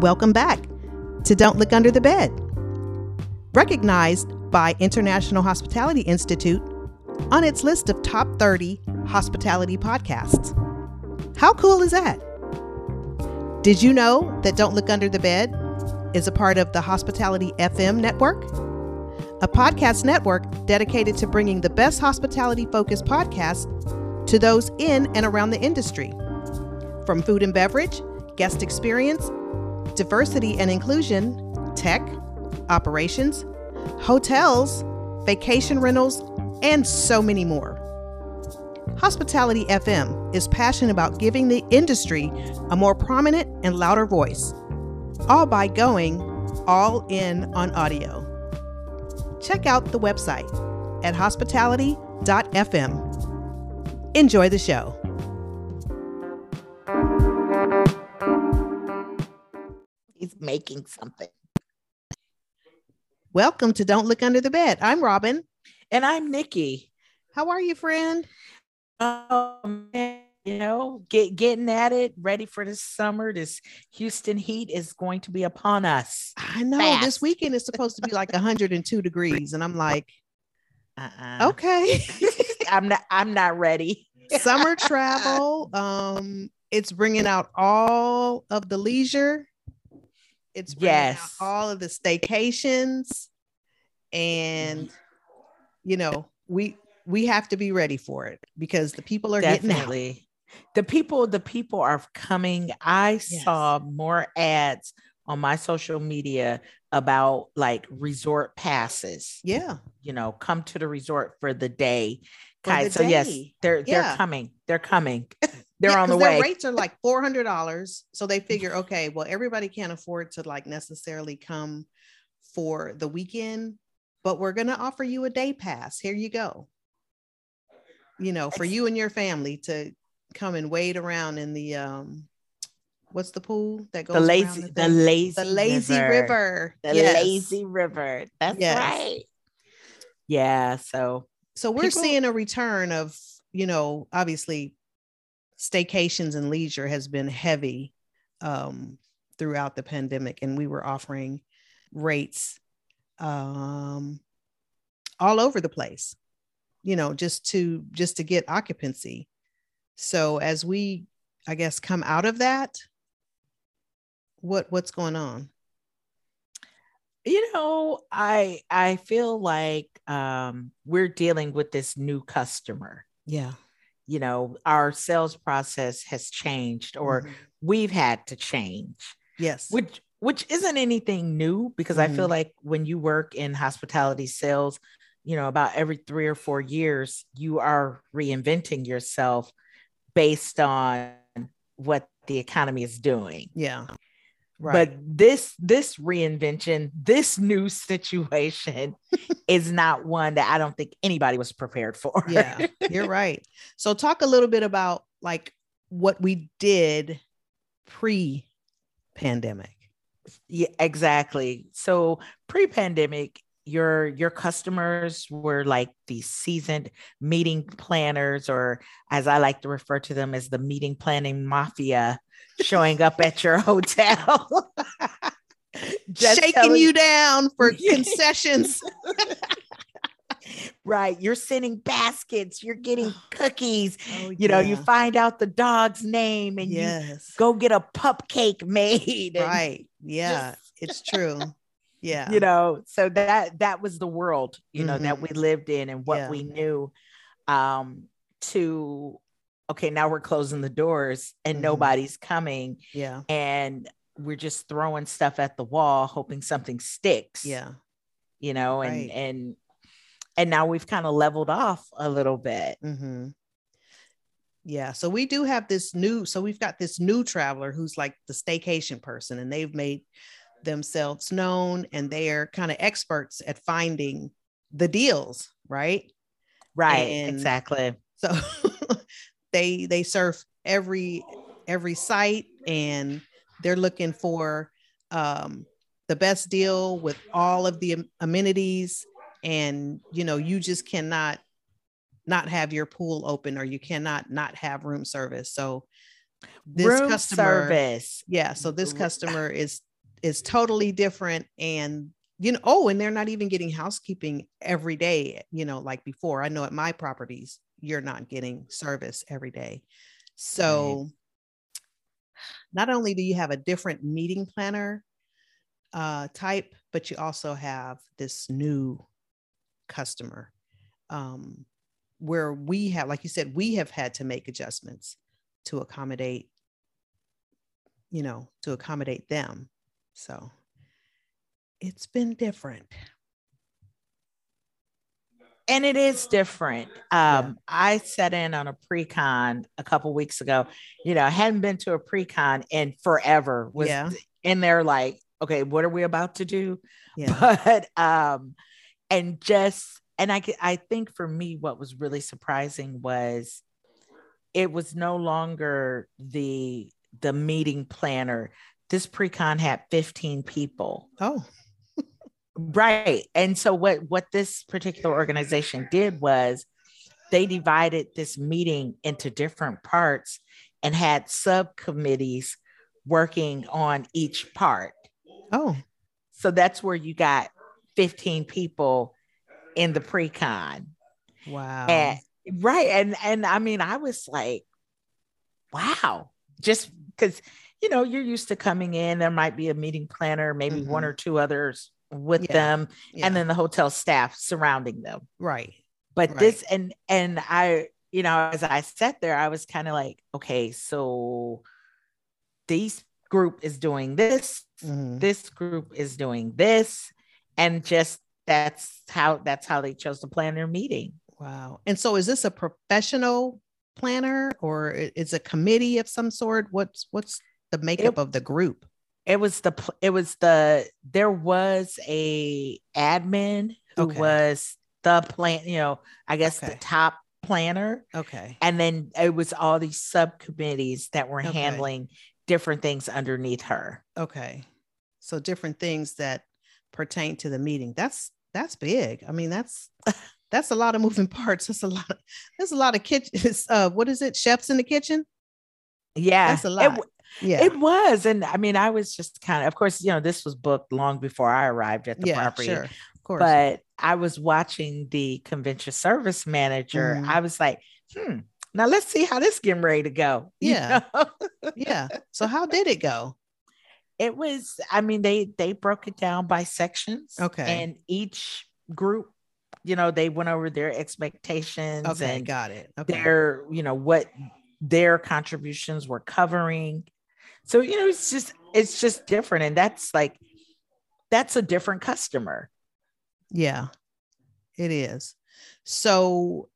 Welcome back to Don't Look Under the Bed. Recognized by International Hospitality Institute on its list of top 30 hospitality podcasts. How cool is that? Did you know that Don't Look Under the Bed is a part of the Hospitality FM network? A podcast network dedicated to bringing the best hospitality focused podcasts to those in and around the industry. From food and beverage, guest experience, diversity and inclusion, tech, operations, hotels, vacation rentals, and so many more. Hospitality FM is passionate about giving the industry a more prominent and louder voice, all by going all in on audio. Check out the website at hospitality.fm. Enjoy the show. Making something. Welcome to Don't Look Under the Bed. I'm Robin. And I'm Nikki. How are you, friend? Oh man, you know, get getting at it, ready for this summer. This Houston heat is going to be upon us. I know Fast. this weekend is supposed to be like 102 degrees, and I'm like, Uh-uh. okay. I'm not I'm not ready. Summer travel. Um, it's bringing out all of the leisure. It's Yes. out all of the staycations, and mm-hmm. you know we we have to be ready for it because the people are getting out. Definitely. The people, the people are coming. I Yes. saw more ads on my social media about like resort passes. Yeah, you know, come to the resort for the day. For Guys, the so yes, they're Yeah. they're coming. They're coming. They're Yeah, on the their way. rates are like four hundred dollars, so they figure, okay, well, everybody can't afford to like necessarily come for the weekend, but we're gonna offer you a day pass. Here you go. You know, for you and your family to come and wade around in the um, what's the pool that goes the lazy, the, thing? lazy, the lazy river, the Yes. lazy river. That's Yes. right. Yeah. So So we're People- seeing a return of, you know, obviously staycations and leisure has been heavy um, throughout the pandemic, and we were offering rates um, all over the place, you know, just to just to get occupancy. So as we, I guess, come out of that, what what's going on? you know, I I feel like um, we're dealing with this new customer. Yeah. You know, our sales process has changed, or Mhm. we've had to change. yes. which which isn't anything new because I feel Mhm. like when you work in hospitality sales, you know, about every three or four years, you are reinventing yourself based on what the economy is doing. yeah. Right. But this this reinvention, this new situation is not one that I don't think anybody was prepared for. yeah you're right so talk a little bit about like what we did pre-pandemic Yeah, exactly. So pre-pandemic, your your customers were like the seasoned meeting planners, or as I like to refer to them as the meeting planning mafia, showing up at your hotel. Just shaking telling- you down for concessions right. You're sending baskets, you're getting cookies. oh, You know, you find out the dog's name and you yes go get a pup cake made. right yeah it's true yeah you know so that that was the world you know that Mhm. we lived in and what Yeah. we knew um to okay now we're closing the doors and Mhm. nobody's coming yeah and we're just throwing stuff at the wall hoping something sticks yeah you know and Right. and and now we've kind of leveled off a little bit hmm Yeah. So we do have this new, so we've got this new traveler who's like the staycation person, and they've made themselves known and they are kind of experts at finding the deals, right? right And- exactly. So they they surf every every site and they're looking for um the best deal with all of the amenities and you know you just cannot not have your pool open or you cannot not have room service. So this room customer service. Yeah so this customer is is totally different and you know oh and they're not even getting housekeeping every day you know like before. I know at my properties you're not getting service every day. So right. not only do you have a different meeting planner uh, type but you also have this new customer um, where we have like you said we have had to make adjustments to accommodate you know to accommodate them so it's been different. And it is different. Um. I sat in on a pre-con a couple weeks ago. You know, I hadn't been to a pre-con in forever. Was yeah. in there like, okay, what are we about to do? Yeah. But um, and just and I I think for me, what was really surprising was it was no longer the the meeting planner. This pre-con had 15 people. Oh. Right. And so what what this particular organization did was they divided this meeting into different parts and had subcommittees working on each part. Oh. So that's where you got 15 people in the pre-con. Wow. And, right. And and I mean, I was like, wow, just because you know you're used to coming in, there might be a meeting planner, maybe mm-hmm. one or two others with yeah. them yeah. and then the hotel staff surrounding them right but right. this and and i you know as i sat there i was kind of like okay so this group is doing this mm-hmm. this group is doing this and just that's how that's how they chose to plan their meeting wow and so is this a professional planner or is a committee of some sort what's what's the makeup it, of the group. It was the it was the there was a admin who okay. was the plan you know i guess okay. the top planner. Okay. And then it was all these subcommittees that were okay. handling different things underneath her. Okay. So different things that pertain to the meeting. That's that's big. I mean that's that's a lot of moving parts. That's a lot of, there's a lot of kitchens uh what is it? Chefs in the kitchen? Yeah. That's a lot. it, yeah. It was. And I mean, I was just kind of, of course, you know, this was booked long before I arrived at the yeah, property. Sure. Of course. But I was watching the convention service manager. Mm. I was like, hmm, now let's see how this getting ready to go. Yeah. yeah. So how did it go? It was, I mean, they they broke it down by sections. Okay. And each group you know they went over their expectations okay and got it okay. their you know what their contributions were covering so, you know, it's just, it's just different. And that's like, that's a different customer. Yeah, it is. So,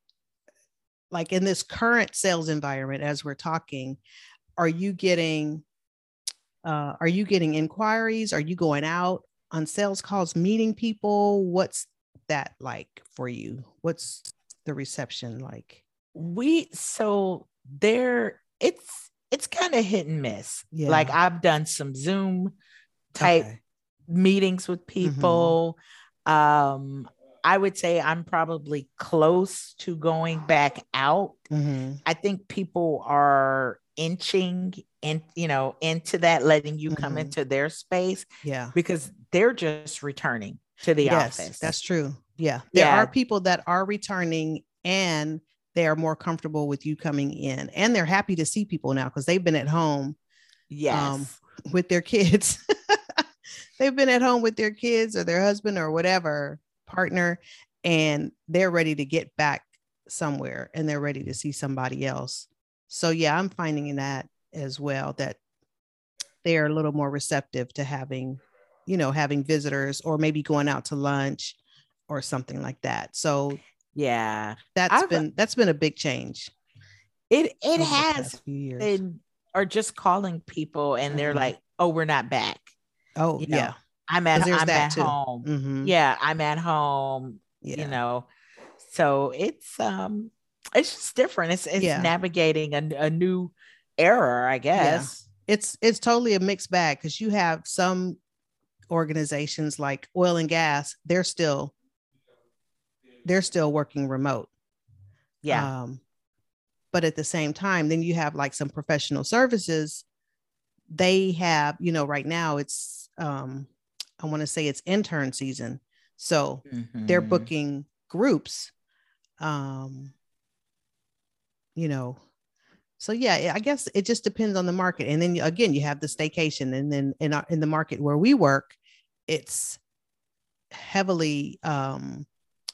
like in this current sales environment, as we're talking, are you getting, uh, are you getting inquiries? Are you going out on sales calls, meeting people? What's that like for you? What's the reception like? We, so there, it's, it's kind of hit and miss. Yeah. Like I've done some Zoom type okay. meetings with mm-hmm. people. Mm-hmm. Um, I would say I'm probably close to going back out. Mm-hmm. I think people are inching in, you know, into that, letting you mm-hmm. come into their space. Yeah. Because they're just returning to the yes, office. That's true. Yeah. There yeah. are people that are returning and they are more comfortable with you coming in and they're happy to see people now because they've been at home um, yes. um, with their kids. They've been at home with their kids or their husband or whatever partner and they're ready to get back somewhere and they're ready to see somebody else. So yeah i'm finding that as well that they're a little more receptive to having you know having visitors or maybe going out to lunch or something like that. So yeah. That's I've, been that's been a big change. It it has been or just calling people and they're mm-hmm. like, "Oh, we're not back." Oh, you know, yeah. I'm at I'm at too. home. Mm-hmm. Yeah, I'm at home. Yeah. You know. So it's um it's just different. It's it's yeah. navigating a, a new era, I guess. Yeah. It's it's totally a mixed bag because you have some organizations like oil and gas, they're still they're still working remote. Yeah. Um, but at the same time, then you have like some professional services. They have, you know, right now it's um, I want to say it's intern season. So mm-hmm. they're booking groups. Um, you know, so yeah, I guess it just depends on the market. And then again, you have the staycation, and then in our, in the market where we work, it's heavily um,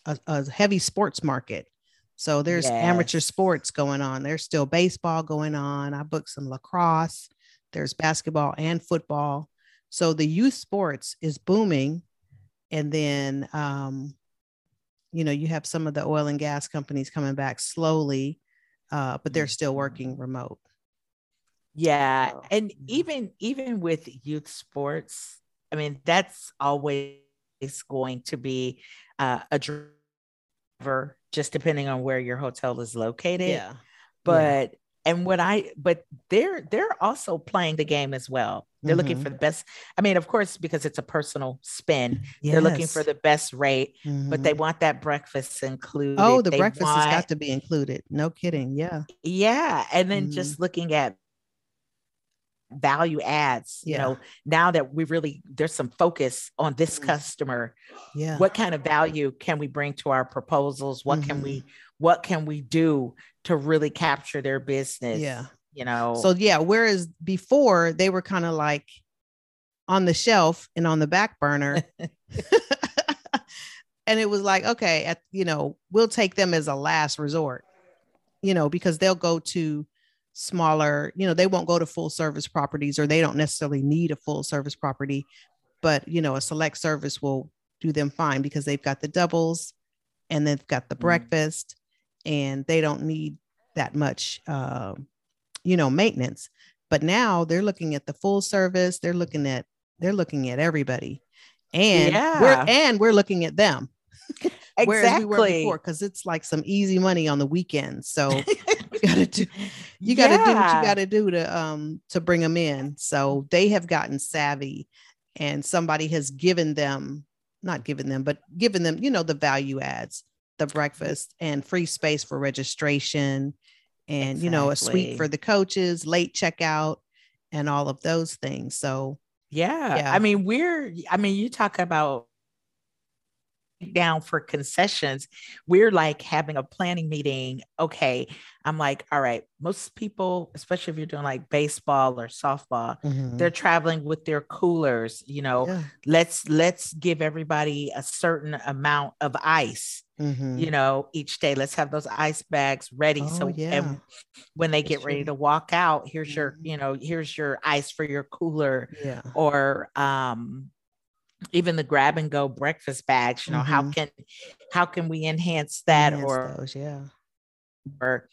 a, a heavy sports market. So there's yes. amateur sports going on. There's still baseball going on. I booked some lacrosse. There's basketball and football. So the youth sports is booming. And then, um, you know, you have some of the oil and gas companies coming back slowly, uh, but they're still mm-hmm. working remote. Yeah. And even, even with youth sports, I mean, that's always going to be uh, a driver just depending on where your hotel is located. Yeah. But yeah. and what I but they're they're also playing the game as well. They're mm-hmm. looking for the best. I mean, of course, because it's a personal spin, yes. they're looking for the best rate, mm-hmm. but they mm-hmm. want that breakfast included. Oh, the they breakfast want, has got to be included. No kidding. Yeah. Yeah. And then mm-hmm. just looking at value adds yeah. you know now that we really there's some focus on this mm. customer yeah what kind of value can we bring to our proposals what mm-hmm. can we mm-hmm. what can we do to really capture their business yeah you know so yeah whereas before they were kind of like on the shelf and on the back burner and it was like okay at you know we'll take them as a last resort you know because they'll go to smaller, you know, they won't go to full service properties or they don't necessarily need a full service property, but you know, a select service will do them fine because they've got the doubles and they've got the mm breakfast and they don't need that much uh, you know maintenance but now they're looking at the full service they're looking at they're looking at everybody and yeah. we're and we're looking at them exactly. whereas we because it's like some easy money on the weekends so you gotta do you gotta yeah. do what you gotta do to um to bring them in so they have gotten savvy and somebody has given them not given them but given them you know the value adds the breakfast and free space for registration and exactly. you know a suite for the coaches late checkout and all of those things so yeah. yeah. I mean, we're, I mean, you talk about down for concessions, we're like having a planning meeting. Okay. I'm like, all right, most people, especially if you're doing like baseball or softball, mm-hmm. they're traveling with their coolers, you know, yeah. let's let's give everybody a certain amount of ice. Mm-hmm. You know, each day, let's have those ice bags ready. Oh, so, yeah. and when they get ready to walk out, here's mm-hmm. your, you know, here's your ice for your cooler. Yeah. Or, um, even the grab and go breakfast bags you know mm-hmm. how can how can we enhance that enhance or those, yeah. or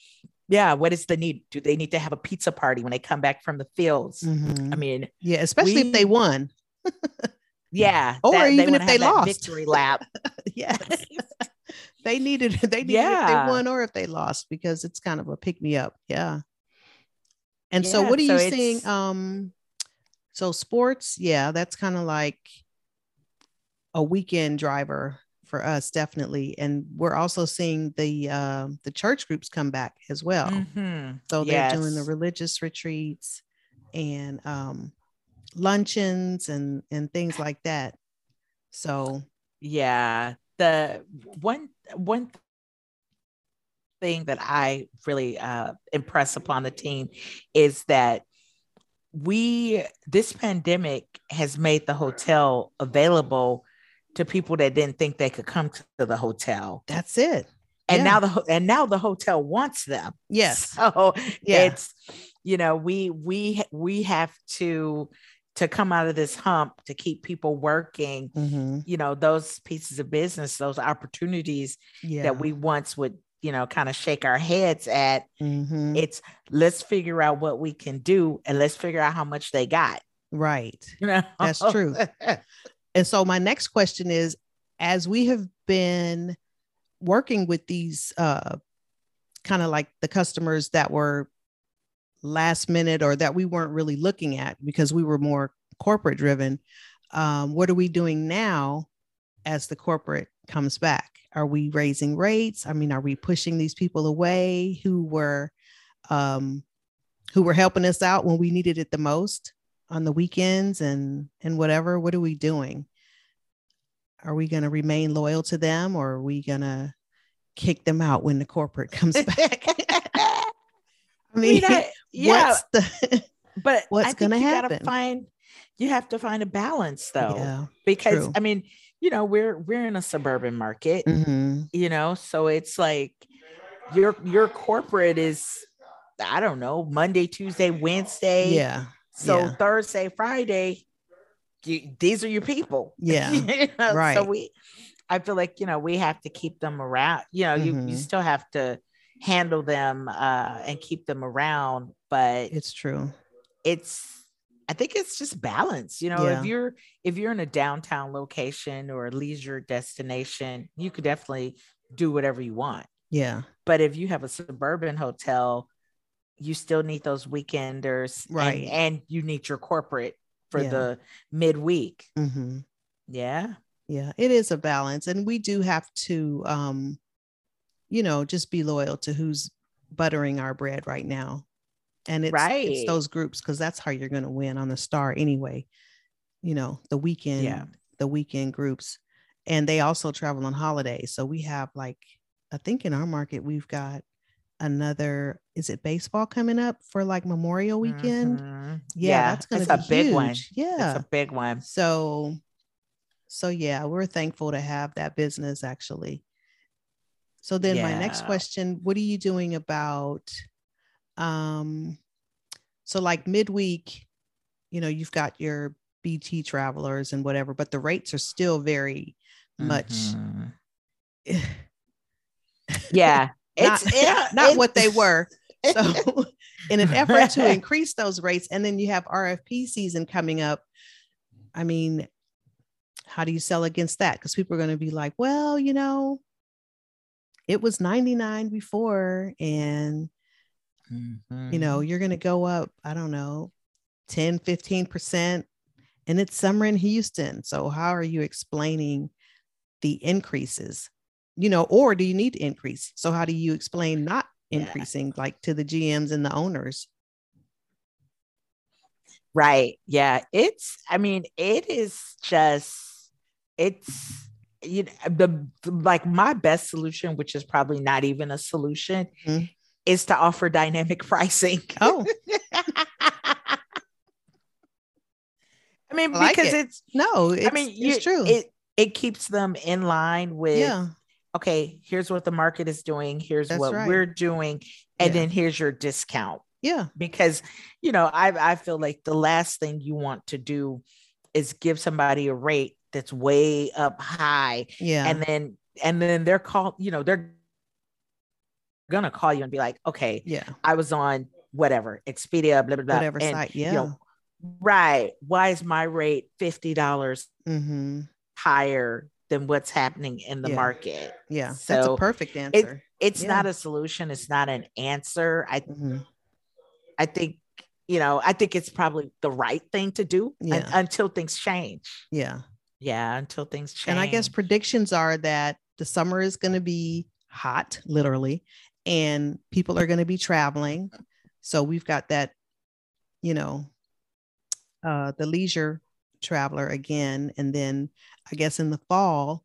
yeah what is the need? Do they need to have a pizza party when they come back from the fields? Mm-hmm. i mean yeah especially we, if they won. Yeah or that, even if they lost. victory lap. Yes. They needed they needed yeah. if they won or if they lost because it's kind of a pick me up yeah. And yeah, so what are you seeing um so sports yeah that's kind of like a weekend driver for us definitely and we're also seeing the uh, the church groups come back as well mm-hmm. so they're yes. doing the religious retreats and um, luncheons and and things like that so yeah the one one thing that i really uh, impress upon the team is that we this pandemic has made the hotel available to people that didn't think they could come to the hotel. That's it. And yeah. now the and now the hotel wants them. Yes. So yeah. it's you know we we we have to to come out of this hump to keep people working mm-hmm. you know those pieces of business those opportunities yeah. that we once would you know kind of shake our heads at mm-hmm. it's let's figure out what we can do and let's figure out how much they got right you know? that's true And so my next question is as we have been working with these uh, kind of like the customers that were last minute or that we weren't really looking at because we were more corporate driven, um, what are we doing now as the corporate comes back? Are we raising rates? I mean, are we pushing these people away who were um, who were helping us out when we needed it the most? On the weekends and and whatever what are we doing? Are we going to remain loyal to them or are we going to kick them out when the corporate comes back? I mean I, yeah. what's the but what's going to happen gotta find you have to find a balance though. Yeah, because true. i mean you know we're we're in a suburban market mm-hmm. you know so it's like your your corporate is i don't know monday tuesday wednesday yeah so yeah. thursday friday you, these are your people yeah you know? right so we i feel like you know we have to keep them around you know mm-hmm. you, you mm-hmm. still have to handle them uh and keep them around but it's true it's I think it's just balance. You know, yeah. if you're if you're in a downtown location or a leisure destination, you could definitely do whatever you want. Yeah. But if you have a suburban hotel, you still need those weekenders, right? And, and you need your corporate for yeah. the midweek. Mm-hmm. Yeah. Yeah, it is a balance, and we do have to, um, you know, just be loyal to who's buttering our bread right now and it's, right. it's those groups because that's how you're going to win on the star anyway you know the weekend yeah. the weekend groups and they also travel on holidays so we have like i think in our market we've got another is it baseball coming up for like memorial weekend mm-hmm. yeah, yeah, that's gonna be a big huge. one yeah it's a big one so so yeah we're thankful to have that business actually so then yeah. my next question what are you doing about um, so like midweek, you know, you've got your BT travelers and whatever, but the rates are still very much. Mm-hmm. yeah. Not, it's yeah, not it's, what they were. So in an effort to increase those rates, and then you have RFP season coming up. I mean, how do you sell against that? Because people are going to be like, well, you know, it was 99 before and Mm-hmm. You know, you're going to go up, I don't know, 10, 15%. And it's summer in Houston. So, how are you explaining the increases? You know, or do you need to increase? So, how do you explain not increasing, yeah. like to the GMs and the owners? Right. Yeah. It's, I mean, it is just, it's, you know, the like my best solution, which is probably not even a solution, mm-hmm is to offer dynamic pricing. Oh. I mean, I because it. it's no, it's, I mean, you, it's true. It it keeps them in line with yeah. Okay, here's what the market is doing, here's That's what right. we're doing, and yeah. then here's your discount. Yeah. Because you know, I I feel like the last thing you want to do is give somebody a rate that's way up high. Yeah. And then and then they're called, you know, they're gonna call you and be like, okay, yeah, I was on whatever Expedia, blah blah blah, whatever and, site, yeah, you know, right. Why is my rate fifty dollars mm-hmm. higher than what's happening in the yeah. market? Yeah, so that's a perfect answer. It, it's yeah. not a solution. It's not an answer. I, mm-hmm. I think you know, I think it's probably the right thing to do yeah. un- until things change. Yeah. Yeah, until things change. And I guess predictions are that the summer is going to be hot, literally, and people are going to be traveling. So we've got that, you know, uh, the leisure traveler again, and then I guess in the fall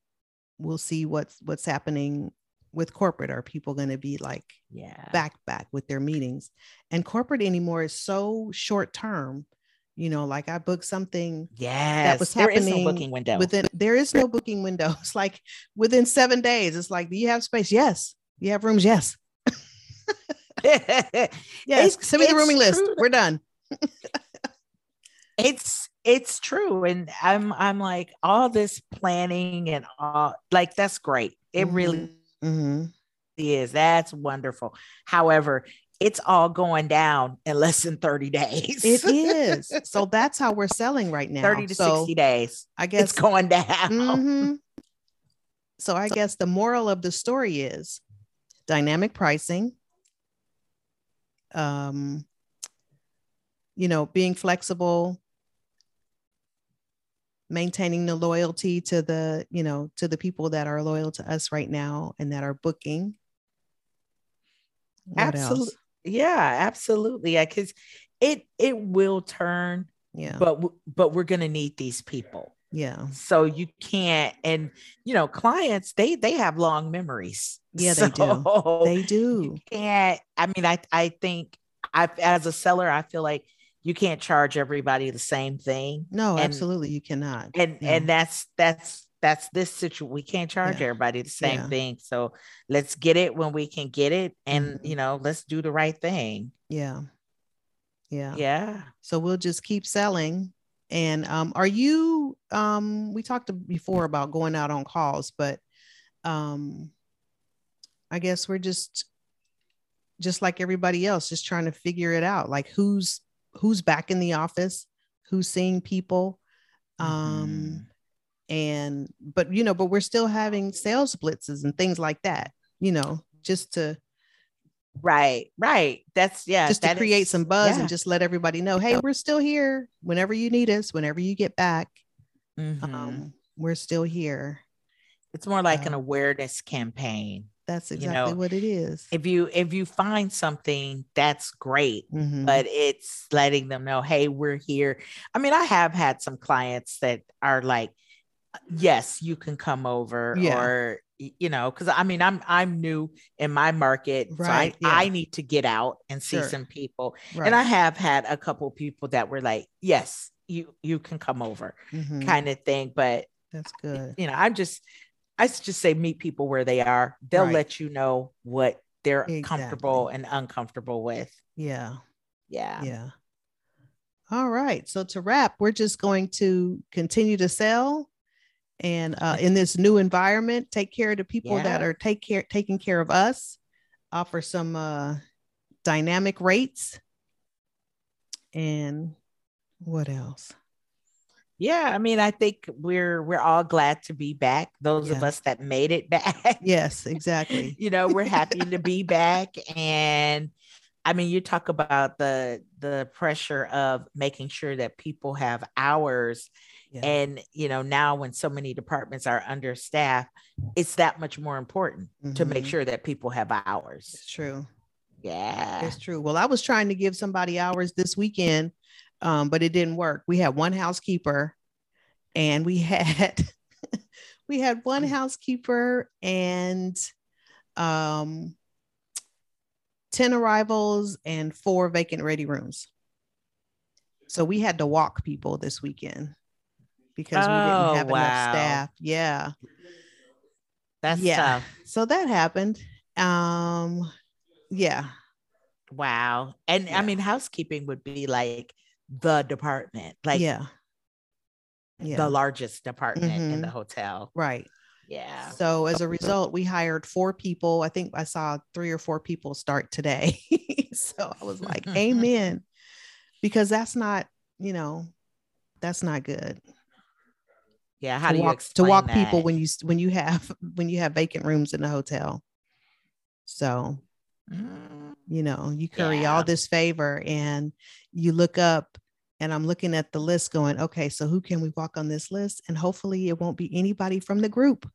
we'll see what's what's happening with corporate. Are people going to be like yeah back back with their meetings? And corporate anymore is so short term. You know, like I booked something yes, that was happening there is no booking window. Within there is no booking window. It's like within seven days. It's like, do you have space? Yes. You have rooms? Yes. yes, it's, send me the rooming list. We're done. it's it's true, and I'm I'm like all this planning and all like that's great. It mm-hmm. really mm-hmm. is. That's wonderful. However, it's all going down in less than 30 days. it is. So that's how we're selling right now. 30 to so 60 days. I guess it's going down. Mm-hmm. So I guess the moral of the story is dynamic pricing, um, you know, being flexible, maintaining the loyalty to the, you know, to the people that are loyal to us right now and that are booking. What absolutely. Else? Yeah, absolutely. Yeah, because it it will turn Yeah. but but we're going to need these people yeah. so you can't and you know clients they they have long memories Yeah, they do. So They do. can't i mean i i think i as a seller i feel like you can't charge everybody the same thing No, and- absolutely. You cannot. and Yeah. and that's that's that's this situation we can't charge Yeah. everybody the same Yeah. thing so let's get it when we can get it and Mhm. you know let's do the right thing Yeah. Yeah. yeah So we'll just keep selling. And um, are you um we talked before about going out on calls, but um I guess we're just just like everybody else, just trying to figure it out. Like who's who's back in the office, who's seeing people. Um Mhm. and but you know, but we're still having sales blitzes and things like that, you know, just to right right that's yeah just to create is- some buzz yeah. and just let everybody know, hey, we're still here whenever you need us, whenever you get back. Mhm. Um, we're still here. it's more like an uh, awareness campaign That's you exactly know, what it is. if you if you find something that's great Mhm. but it's letting them know hey we're here i mean i have had some clients that are like yes you can come over Yeah. or you know because i mean i'm i'm new in my market Right, so yeah. I, I need to get out and see Sure. some people right. and i have had a couple people that were like yes you you can come over Mhm. kind of thing but That's good. you know i'm just i just say meet people where they are they'll Right. let you know what they're Exactly. comfortable and uncomfortable with Yeah. yeah Yeah. All right. So to wrap, we're just going to continue to sell and uh, in this new environment, take care of the people that are take care taking care of us, offer some uh, dynamic rates. And what else? Yeah, I mean, I think we're we're all glad to be back. Those of us that made it back. Yes, exactly. you know, we're happy to be back. And I mean, you talk about the the pressure of making sure that people have hours. Yeah. And you know, now when so many departments are understaffed, it's that much more important to make Mhm. sure that people have hours. It's true. Yeah. It's true. Well, I was trying to give somebody hours this weekend, um, but it didn't work. We had one housekeeper, and we had we had one housekeeper and um, ten arrivals and four vacant ready rooms. So we had to walk people this weekend because we didn't Oh, have wow. enough staff. Yeah. That's Yeah. tough. So that happened. Um, yeah. Wow. And Yeah. I mean, housekeeping would be like the department, like yeah. Yeah. the largest department in Mhm. the hotel. right. Yeah. So as a result, we hired four people. I think I saw three or four people start today. so I was like, Amen. Because that's not, you know, that's not good. Yeah. How to do you walk, to explain walk people when you when you have when you have vacant rooms in the hotel. So Mm, you know, you curry Yeah. all this favor and you look up and I'm looking at the list going, okay, so who can we walk on this list? And hopefully it won't be anybody from the group.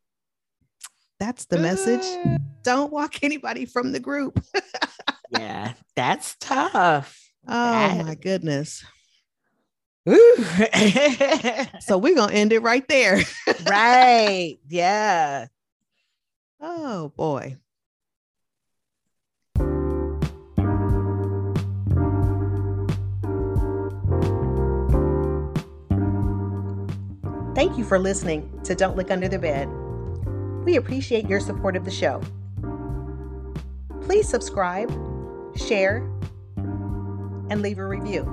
That's the message. uh, Don't walk anybody from the group. yeah. That's tough. Oh That- my goodness. So we're going to end it right there. right. Yeah. Oh boy. Thank you for listening to Don't Look Under the Bed. We appreciate your support of the show. Please subscribe, share, and leave a review.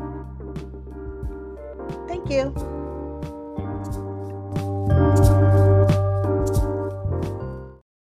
Thank you.